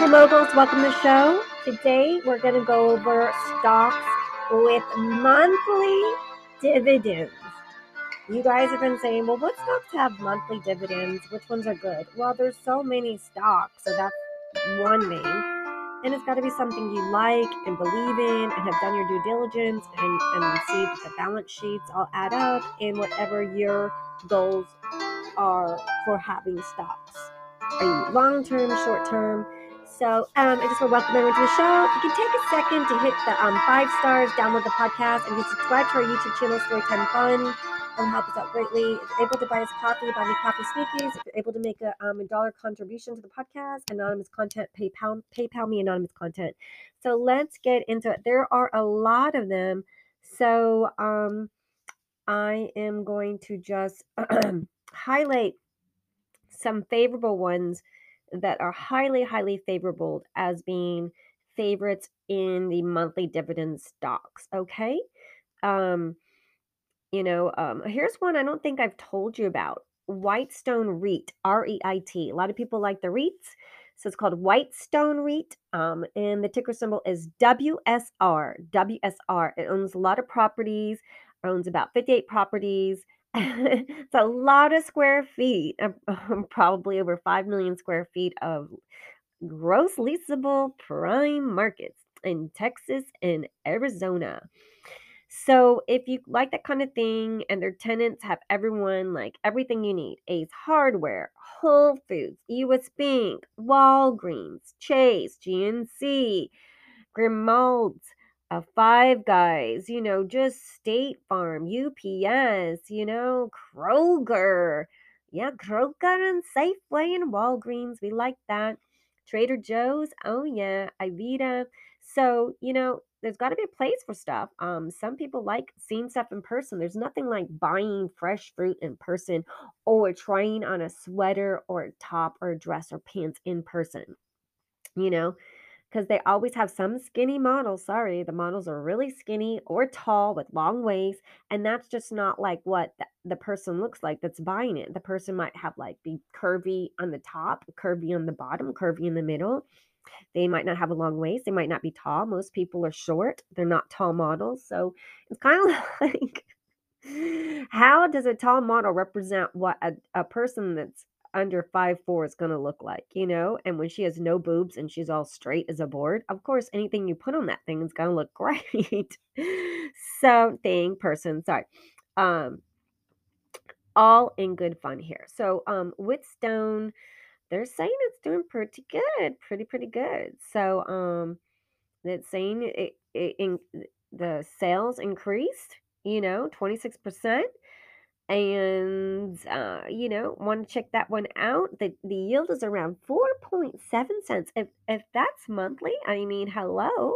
Hey moguls, welcome to the show. Today we're going to go over stocks with monthly dividends. You guys have been saying, well, what stocks have monthly dividends? Which ones are good? Well, there's so many stocks, so that's one thing. And it's got to be something you like and believe in and have done your due diligence and, and see that the balance sheets all add up and whatever your goals are for having stocks. Are you long term, short term? So um, I just want to welcome everyone to the show. If you can take a second to hit the um, five stars, download the podcast, and you subscribe to our YouTube channel, Storytime Fun. It'll help us out greatly. If you're able to buy us coffee, buy me coffee sneakies. If you're able to make a, um, a dollar contribution to the podcast, anonymous content, PayPal, PayPal me anonymous content. So let's get into it. There are a lot of them. So um, I am going to just highlight some favorable ones that are highly, highly favorable as being favorites in the monthly dividend stocks. Okay. Um, you know, um, here's one I don't think I've told you about Whitestone REIT, R E I T. A lot of people like the REITs. So it's called Whitestone REIT. Um, and the ticker symbol is WSR. WSR. It owns a lot of properties, owns about 58 properties. it's a lot of square feet, uh, probably over 5 million square feet of gross leasable prime markets in Texas and Arizona. So if you like that kind of thing and their tenants have everyone like everything you need, Ace Hardware, Whole Foods, US Bank, Walgreens, Chase, GNC, Grimalds, uh, Five Guys, you know, just State Farm, UPS, you know, Kroger. Yeah, Kroger and Safeway and Walgreens. We like that. Trader Joe's. Oh, yeah. Ivita. So, you know, there's got to be a place for stuff. Um, some people like seeing stuff in person. There's nothing like buying fresh fruit in person or trying on a sweater or a top or a dress or pants in person. You know, because they always have some skinny models. Sorry, the models are really skinny or tall with long waists, and that's just not like what the, the person looks like that's buying it. The person might have like be curvy on the top, curvy on the bottom, curvy in the middle. They might not have a long waist. They might not be tall. Most people are short. They're not tall models. So it's kind of like how does a tall model represent what a, a person that's under five four is going to look like, you know? And when she has no boobs and she's all straight as a board, of course, anything you put on that thing is going to look great. Something, person, sorry. Um, all in good fun here. So, um, Whitestone, they're saying it's doing pretty good, pretty, pretty good. So, um, it's saying it, it in the sales increased, you know, 26% and uh, you know want to check that one out the the yield is around 4.7 cents. If if that's monthly i mean hello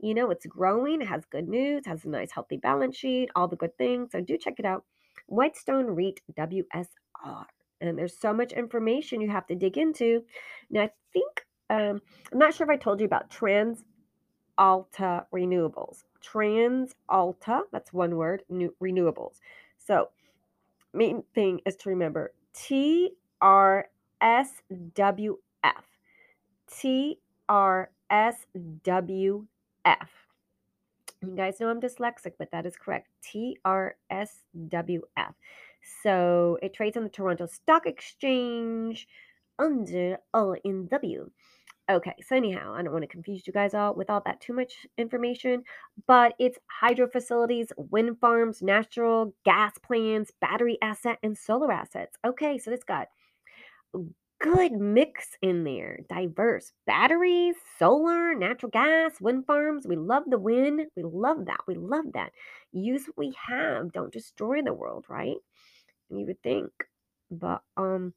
you know it's growing it has good news has a nice healthy balance sheet all the good things so do check it out. Whitestone reit wsr and there's so much information you have to dig into. Now i think um, i'm not sure if i told you about trans alta renewables. Trans alta that's one word new renewables. So main thing is to remember T R S W F. T R S W F. You guys know I'm dyslexic, but that is correct. T R S W F. So it trades on the Toronto Stock Exchange under ONW. Okay, so anyhow, I don't want to confuse you guys all with all that too much information, but it's hydro facilities, wind farms, natural gas plants, battery asset, and solar assets. Okay, so it's got good mix in there, diverse batteries, solar, natural gas, wind farms. We love the wind. We love that. We love that. Use what we have. Don't destroy the world, right? You would think, but um,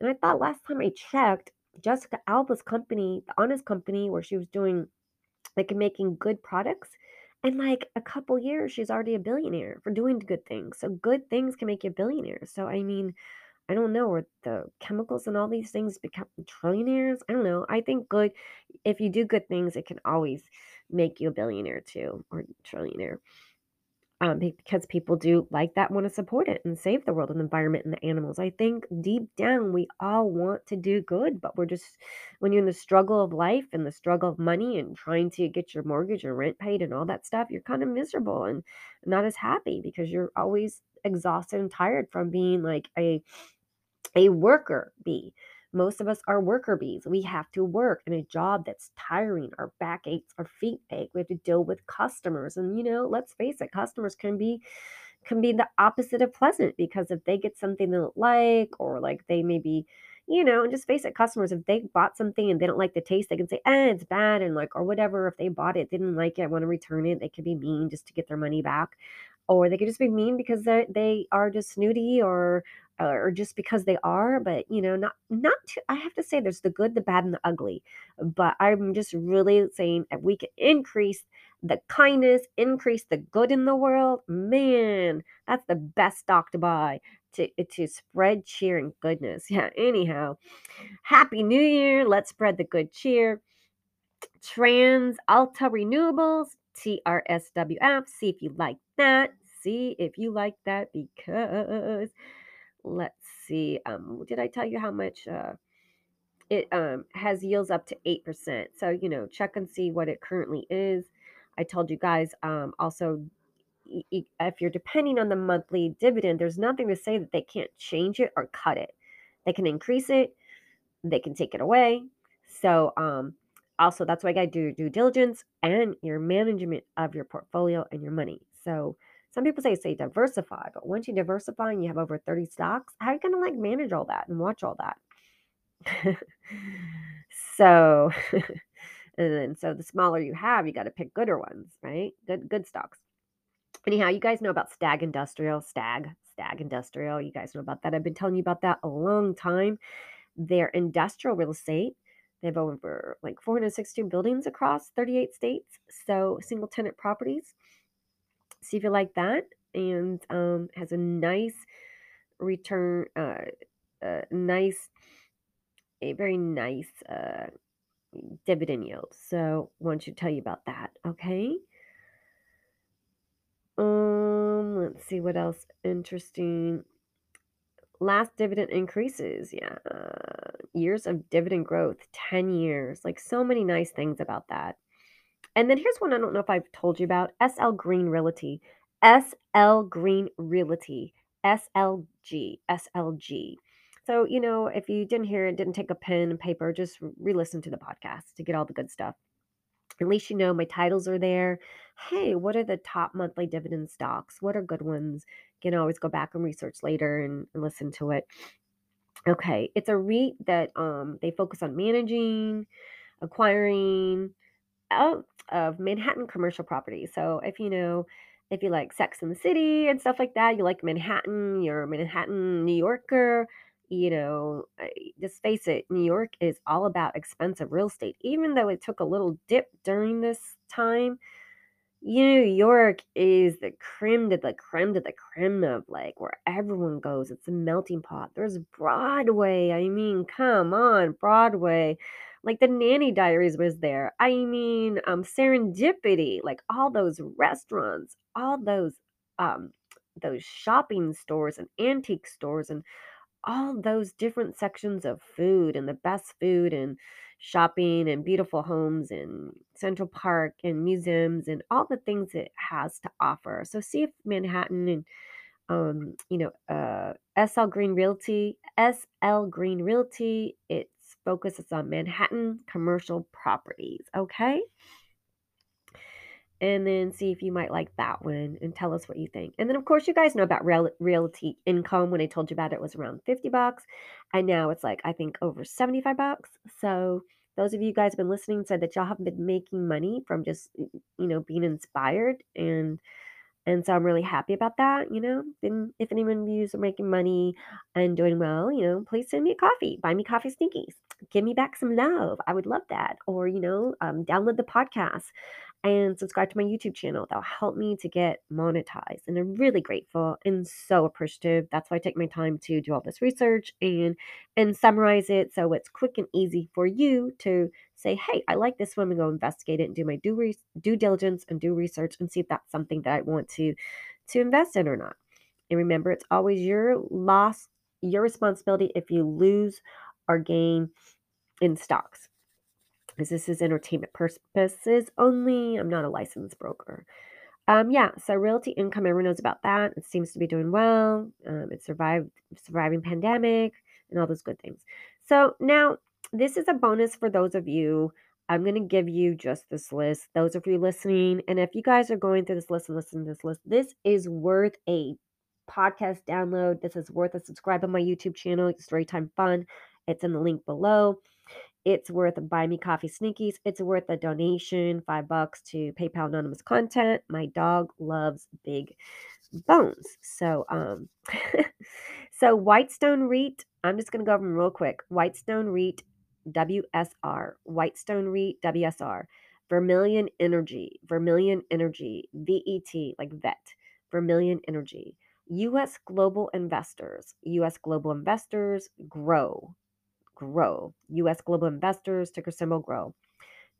and I thought last time I checked Jessica Alba's company, the Honest Company, where she was doing like making good products. And like a couple years, she's already a billionaire for doing good things. So good things can make you a billionaire. So I mean, I don't know, where the chemicals and all these things become trillionaires. I don't know. I think good if you do good things, it can always make you a billionaire too or trillionaire. Um, because people do like that, want to support it and save the world and the environment and the animals. I think deep down we all want to do good, but we're just when you're in the struggle of life and the struggle of money and trying to get your mortgage or rent paid and all that stuff, you're kind of miserable and not as happy because you're always exhausted and tired from being like a a worker bee. Most of us are worker bees. We have to work in a job that's tiring. Our back aches, our feet ache. We have to deal with customers. And you know, let's face it, customers can be can be the opposite of pleasant because if they get something they don't like or like they maybe you know, and just face it, customers, if they bought something and they don't like the taste, they can say, eh, it's bad, and like, or whatever. If they bought it, didn't like it, want to return it. They could be mean just to get their money back or they could just be mean because they they are just snooty or or just because they are but you know not not i have to say there's the good the bad and the ugly but i'm just really saying if we can increase the kindness increase the good in the world man that's the best stock to buy to to spread cheer and goodness yeah anyhow happy new year let's spread the good cheer trans alta renewables TRSWF. See if you like that. See if you like that because let's see. Um, did I tell you how much uh, it um, has yields up to 8%? So, you know, check and see what it currently is. I told you guys um, also if you're depending on the monthly dividend, there's nothing to say that they can't change it or cut it. They can increase it, they can take it away. So, um, also that's why I do due diligence and your management of your portfolio and your money. So some people say say diversify, but once you diversify and you have over 30 stocks, how are you gonna like manage all that and watch all that? so and then so the smaller you have, you got to pick gooder ones, right? Good good stocks. Anyhow, you guys know about Stag Industrial, Stag, Stag Industrial. You guys know about that. I've been telling you about that a long time. They're industrial real estate they have over like 462 buildings across 38 states. So single tenant properties. See if you like that. And um, has a nice return, uh, uh, nice, a very nice uh, dividend yield. So I want to tell you about that. Okay. Um, let's see what else interesting last dividend increases yeah uh, years of dividend growth 10 years like so many nice things about that and then here's one i don't know if i've told you about sl green realty sl green realty slg slg so you know if you didn't hear it didn't take a pen and paper just re-listen to the podcast to get all the good stuff at least you know my titles are there. Hey, what are the top monthly dividend stocks? What are good ones? You can always go back and research later and, and listen to it. Okay, it's a REIT that um they focus on managing, acquiring out of Manhattan commercial properties. So if you know if you like Sex in the City and stuff like that, you like Manhattan, you're a Manhattan New Yorker, you know, just face it, New York is all about expensive real estate. Even though it took a little dip during this time, New York is the creme de the creme de the creme of like where everyone goes. It's a melting pot. There's Broadway. I mean, come on, Broadway. Like the Nanny Diaries was there. I mean, um, Serendipity, like all those restaurants, all those um those shopping stores and antique stores and all those different sections of food and the best food and shopping and beautiful homes and Central Park and museums and all the things it has to offer. So see if Manhattan and um, you know, uh, SL Green Realty, SL Green Realty, it focuses on Manhattan commercial properties. Okay and then see if you might like that one and tell us what you think. And then, of course, you guys know about real, realty income. When I told you about it, it was around 50 bucks. And now it's like, I think, over 75 bucks. So, those of you guys have been listening said that y'all have been making money from just, you know, being inspired. And and so I'm really happy about that, you know. And if anyone of you are making money and doing well, you know, please send me a coffee. Buy me coffee stinkies. Give me back some love. I would love that. Or, you know, um, download the podcast and subscribe to my YouTube channel. That'll help me to get monetized. And I'm really grateful and so appreciative. That's why I take my time to do all this research and and summarize it so it's quick and easy for you to say, hey, I like this one and go investigate it and do my due, re- due diligence and do research and see if that's something that I want to to invest in or not. And remember, it's always your loss, your responsibility if you lose or gain in stocks. Because this is entertainment purposes only. I'm not a licensed broker. Um, yeah, so realty income, everyone knows about that. It seems to be doing well. Um, it survived surviving pandemic and all those good things. So now this is a bonus for those of you. I'm going to give you just this list. Those of you listening, and if you guys are going through this list and listening to this list, this is worth a podcast download. This is worth a subscribe on my YouTube channel, Storytime Fun. It's in the link below. It's worth a buy me coffee sneakies. It's worth a donation, five bucks to PayPal anonymous content. My dog loves big bones. So, um, so Whitestone REIT. I'm just gonna go over them real quick. Whitestone REIT, WSR. Whitestone REIT, WSR. Vermilion Energy, Vermilion Energy, VET, like VET, Vermilion Energy. U.S. Global Investors, U.S. Global Investors, GROW, GROW. U.S. Global Investors, ticker symbol GROW.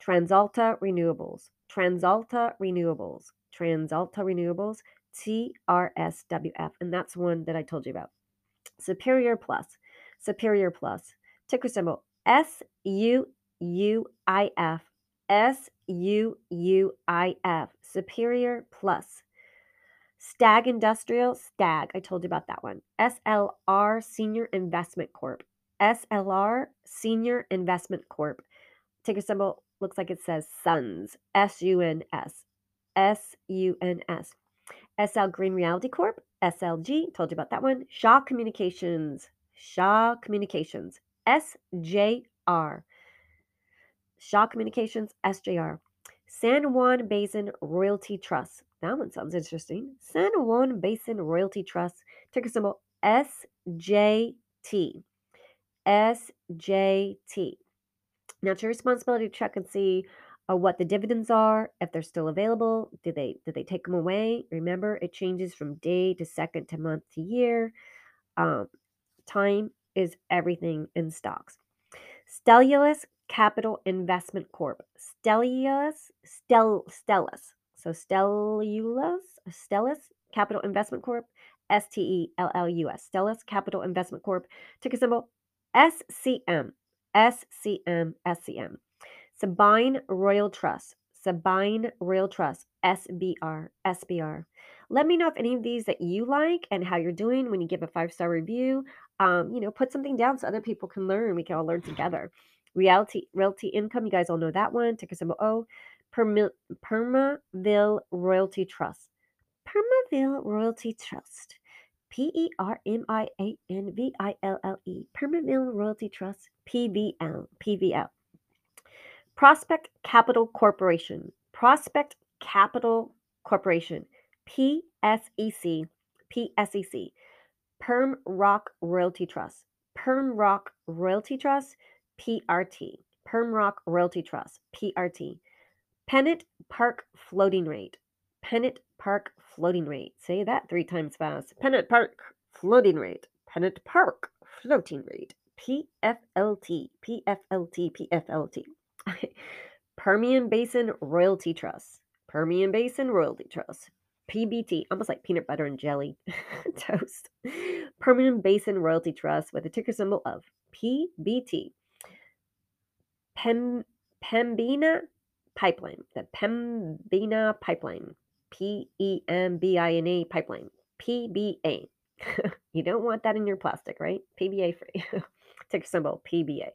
TransAlta Renewables, TransAlta Renewables, TransAlta Renewables, TRSWF. And that's one that I told you about. Superior Plus, Superior Plus, ticker symbol S U U I F, S U U I F, Superior Plus. Stag Industrial, Stag, I told you about that one. SLR Senior Investment Corp, SLR Senior Investment Corp. Ticker symbol looks like it says SUNS. S U N S. S U N S. SL Green Reality Corp. SLG. Told you about that one. Shaw Communications. Shaw Communications. SJR. Shaw Communications. SJR. San Juan Basin Royalty Trust. That one sounds interesting. San Juan Basin Royalty Trust. Ticker symbol SJT. SJT. Now it's your responsibility to check and see uh, what the dividends are, if they're still available. Did they did they take them away? Remember, it changes from day to second to month to year. Um, time is everything in stocks. Stellulus Capital Investment Corp. Stellulus, Stel Stellus. So Stellulus, Stellus Capital Investment Corp. S T E L L U S. Stellus Capital Investment Corp. Ticker symbol SCM, SCM, SCM. Sabine Royal Trust, Sabine Royal Trust, SBR, SBR. Let me know if any of these that you like and how you're doing when you give a five star review. Um, you know, put something down so other people can learn. We can all learn together. Reality, realty income. You guys all know that one. Ticker symbol O. Permi- Permaville Royalty Trust. Permaville Royalty Trust. P E R M I A N V I L L E, Permaville Royalty Trust, PVL, PVL. Prospect Capital Corporation, Prospect Capital Corporation, PSEC, PSEC, Perm Rock Royalty Trust, Perm Rock Royalty Trust, PRT, Perm Rock Royalty Trust, PRT, Pennant Park Floating Rate, Pennant Park floating rate. Say that three times fast. Pennant Park floating rate. Pennant Park floating rate. PFLT. PFLT. PFLT. Permian Basin Royalty Trust. Permian Basin Royalty Trust. PBT, almost like peanut butter and jelly toast. Permian Basin Royalty Trust with a ticker symbol of PBT. Pem, Pembina Pipeline. The Pembina Pipeline. P E M B I N A pipeline. PBA. you don't want that in your plastic, right? PBA free. Ticker symbol PBA.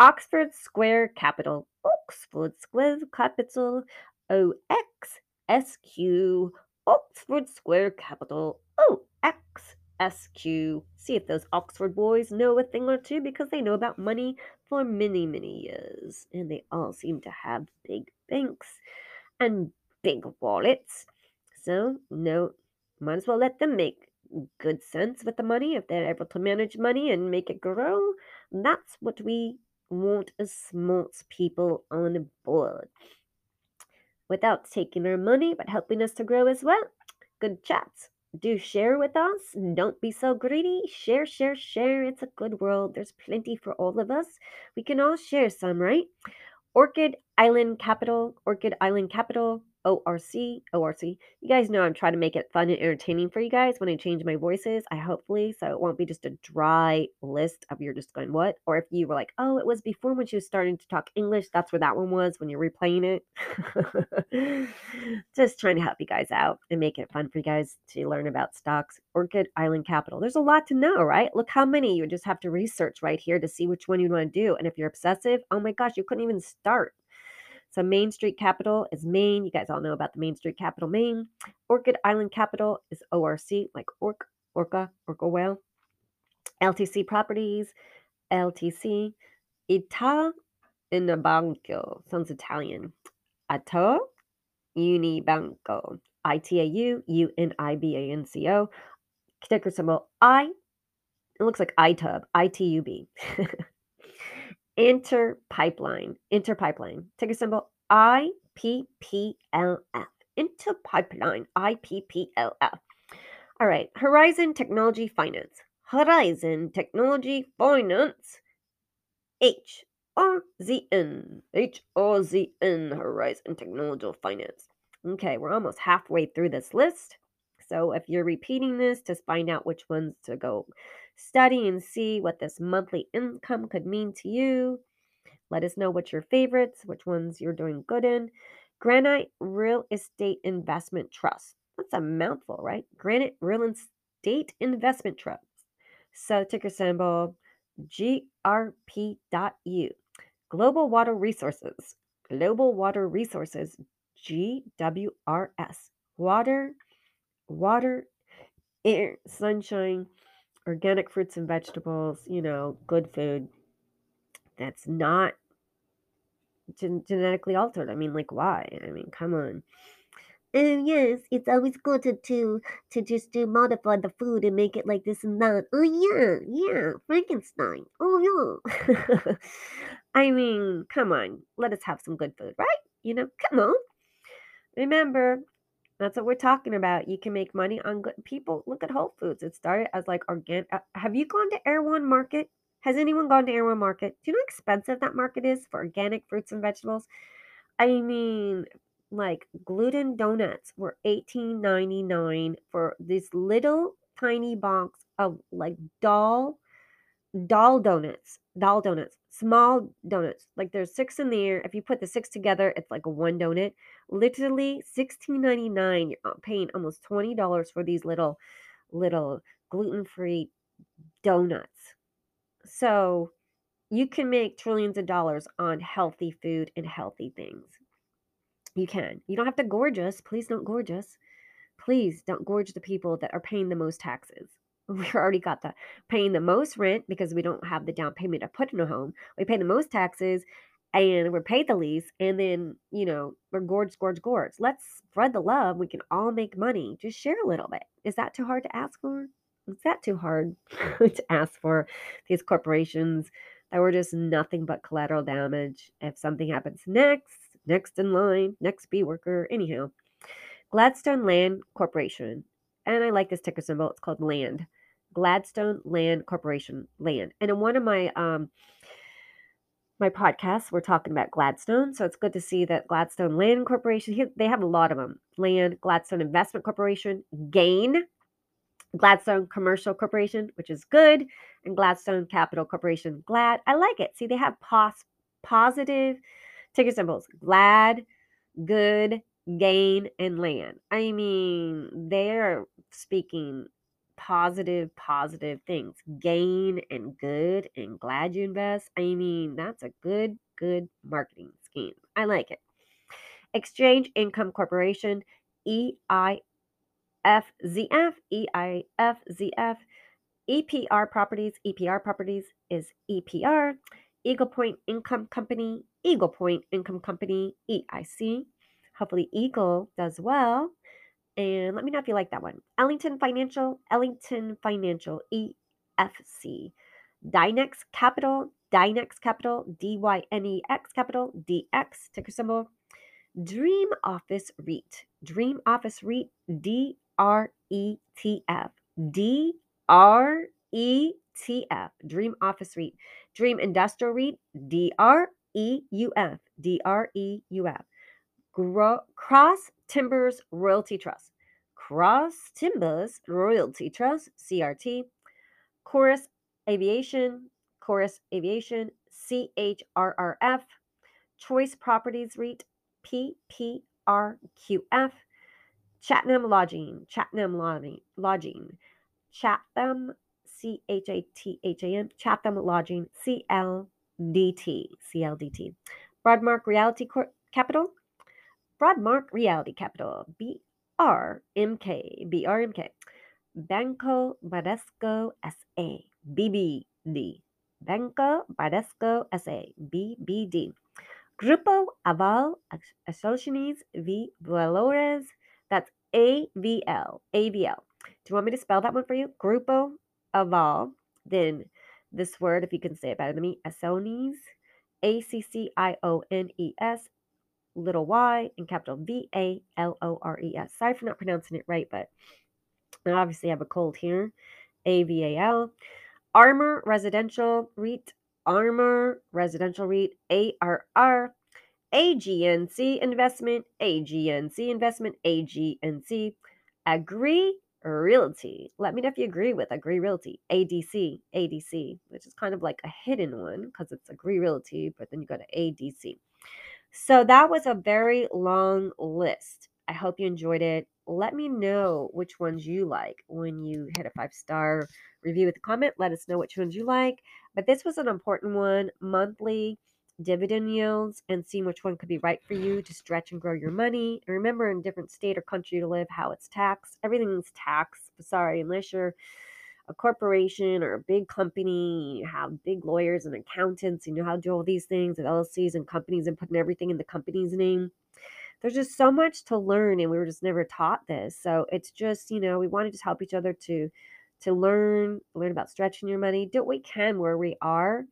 Oxford Square Capital. Oxford Square Capital. O X S Q. Oxford Square Capital. O X S Q. See if those Oxford boys know a thing or two because they know about money for many, many years. And they all seem to have big banks and big wallets. So, no, might as well let them make good sense with the money if they're able to manage money and make it grow. That's what we want as smart people on board. Without taking our money, but helping us to grow as well. Good chats. Do share with us. Don't be so greedy. Share, share, share. It's a good world. There's plenty for all of us. We can all share some, right? Orchid Island Capital, Orchid Island Capital, ORC, ORC. You guys know I'm trying to make it fun and entertaining for you guys when I change my voices. I hopefully so it won't be just a dry list of you're just going what. Or if you were like, oh, it was before when she was starting to talk English. That's where that one was when you're replaying it. just trying to help you guys out and make it fun for you guys to learn about stocks. Orchid Island Capital. There's a lot to know, right? Look how many you just have to research right here to see which one you want to do. And if you're obsessive, oh my gosh, you couldn't even start. So Main Street Capital is MAIN. You guys all know about the Main Street Capital, MAIN. Orchid Island Capital is ORC, like Orc, Orca, Orca Whale. LTC Properties, LTC. Itaú Unibanco, sounds Italian. Ato Unibanco. I-T-A-U, U-N-I-B-A-N-C-O. Ticker symbol I. It looks like iTub, I-T-U-B. Inter Pipeline, Inter Pipeline. Ticker symbol IPPLF. Inter Pipeline, IPPLF. All right, Horizon Technology Finance. Horizon Technology Finance. H R Z N. H R Z N. Horizon Technology Finance. Okay, we're almost halfway through this list. So if you're repeating this to find out which ones to go study and see what this monthly income could mean to you. Let us know what your favorites, which ones you're doing good in. Granite Real Estate Investment Trust. That's a mouthful, right? Granite Real Estate Investment Trust. So ticker symbol GRP.U. Global Water Resources. Global Water Resources. GWRS. Water, water, air, sunshine, organic fruits and vegetables, you know, good food that's not gen- genetically altered. I mean, like, why? I mean, come on. And yes, it's always good to, to to just to modify the food and make it like this and that. Oh yeah, yeah, Frankenstein. Oh yeah. I mean, come on, let us have some good food, right? You know, come on. Remember, that's what we're talking about. You can make money on good people. Look at Whole Foods. It started as like organic. Uh, have you gone to Erewhon Market? Has anyone gone to Erewhon Market? Do you know how expensive that market is for organic fruits and vegetables? I mean, like gluten donuts were eighteen ninety nine for this little tiny box of like doll doll donuts, doll donuts, small donuts. Like there's six in there. If you put the six together, it's like a one donut. Literally sixteen ninety nine. You're uh, paying almost twenty dollars for these little, little gluten free donuts. So you can make trillions of dollars on healthy food and healthy things. You can. You don't have to gorge us. Please don't gorge us. Please don't gorge the people that are paying the most taxes we already got the paying the most rent because we don't have the down payment to put in a home. We pay the most taxes and we're paid the least, and then you know we're gorge, gorge, gorge. Let's spread the love. We can all make money. Just share a little bit. Is that too hard to ask for? Is that too hard to ask for these corporations that were just nothing but collateral damage if something happens next, next in line, next B worker, anyhow. Gladstone Land Corporation and I like this ticker symbol. It's called Land, Gladstone Land Corporation, Land. And in one of my um my podcasts, we're talking about Gladstone, so it's good to see that Gladstone Land Corporation. They have a lot of them: Land, Gladstone Investment Corporation, Gain, Gladstone Commercial Corporation, which is good, and Gladstone Capital Corporation. Glad, I like it. See, they have pos- positive ticker symbols: glad, good, gain, and land. I mean, they're speaking positive, positive things. Gain and good and glad you invest. I mean, that's a good, good marketing scheme. I like it. Exchange Income Corporation, EIFZF, EIFZF, EPR Properties, EPR Properties is EPR, Eagle Point Income Company, Eagle Point Income Company, EIC. Hopefully, Eagle does well. And let me know if you like that one. Ellington Financial, Ellington Financial, EFC. Dynex Capital, Dynex Capital, D Y N E X Capital, DX, ticker symbol. Dream Office REIT, Dream Office REIT, D R E T F, D R E T F, Dream Office REIT. Dream Industrial REIT, D R E U F, D R E U F. Gro- Cross Timbers Royalty Trust, Cross Timbers Royalty Trust, CRT, Chorus Aviation, Chorus Aviation, CHRRF, Choice Properties REIT, PPRQF, Chatham Lodging, Chatham Lodging, Lodging, Chatham, C H A T H A M, Chatham Lodging, CLDT, CLDT, Broadmark Realty Cor- Capital, Broadmark Reality Capital, BRMK, BRMK, Banco Bradesco SA, BBD, Banco Bradesco SA, BBD, Grupo Aval Asociaciones V Valores, that's AVL, AVL. Do you want me to spell that one for you? Grupo Aval, then this word, if you can say it better than me, Asociaciones, A C C I O N E S, little y, and capital V A L O R E S. Sorry for not pronouncing it right, but I obviously have a cold here. A V A L. Armor Residential REIT, Armor Residential REIT, A R R. AGNC Investment, AGNC Investment, AGNC. Agree Realty. Let me know if you agree with Agree Realty, ADC, ADC, which is kind of like a hidden one because it's Agree Realty, but then you go to ADC. So that was a very long list. I hope you enjoyed it. Let me know which ones you like when you hit a five star review with a comment. Let us know which ones you like. But this was an important one monthly dividend yields and seeing which one could be right for you to stretch and grow your money. And remember, in different state or country you live, how it's taxed. Everything's taxed. Sorry, unless you're a corporation or a big company, you have big lawyers and accountants, you know how to do all these things with LLCs and companies and putting everything in the company's name. There's just so much to learn, and we were just never taught this. So it's just, you know, we want to just help each other to to learn, learn about stretching your money, do what we can where we are.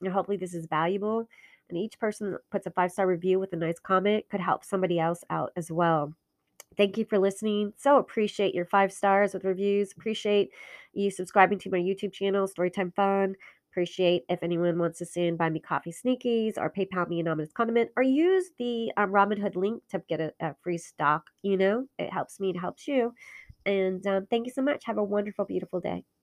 You know, hopefully this is valuable. And each person that puts a five star review with a nice comment could help somebody else out as well. Thank you for listening. So appreciate your five stars with reviews. Appreciate you subscribing to my YouTube channel, Storytime Fun. Appreciate if anyone wants to send buy me coffee sneakies or PayPal me anonymous condiment or use the um, Robinhood link to get a, a, free stock. You know, it helps me, it helps you. And um, thank you so much. Have a wonderful, beautiful day.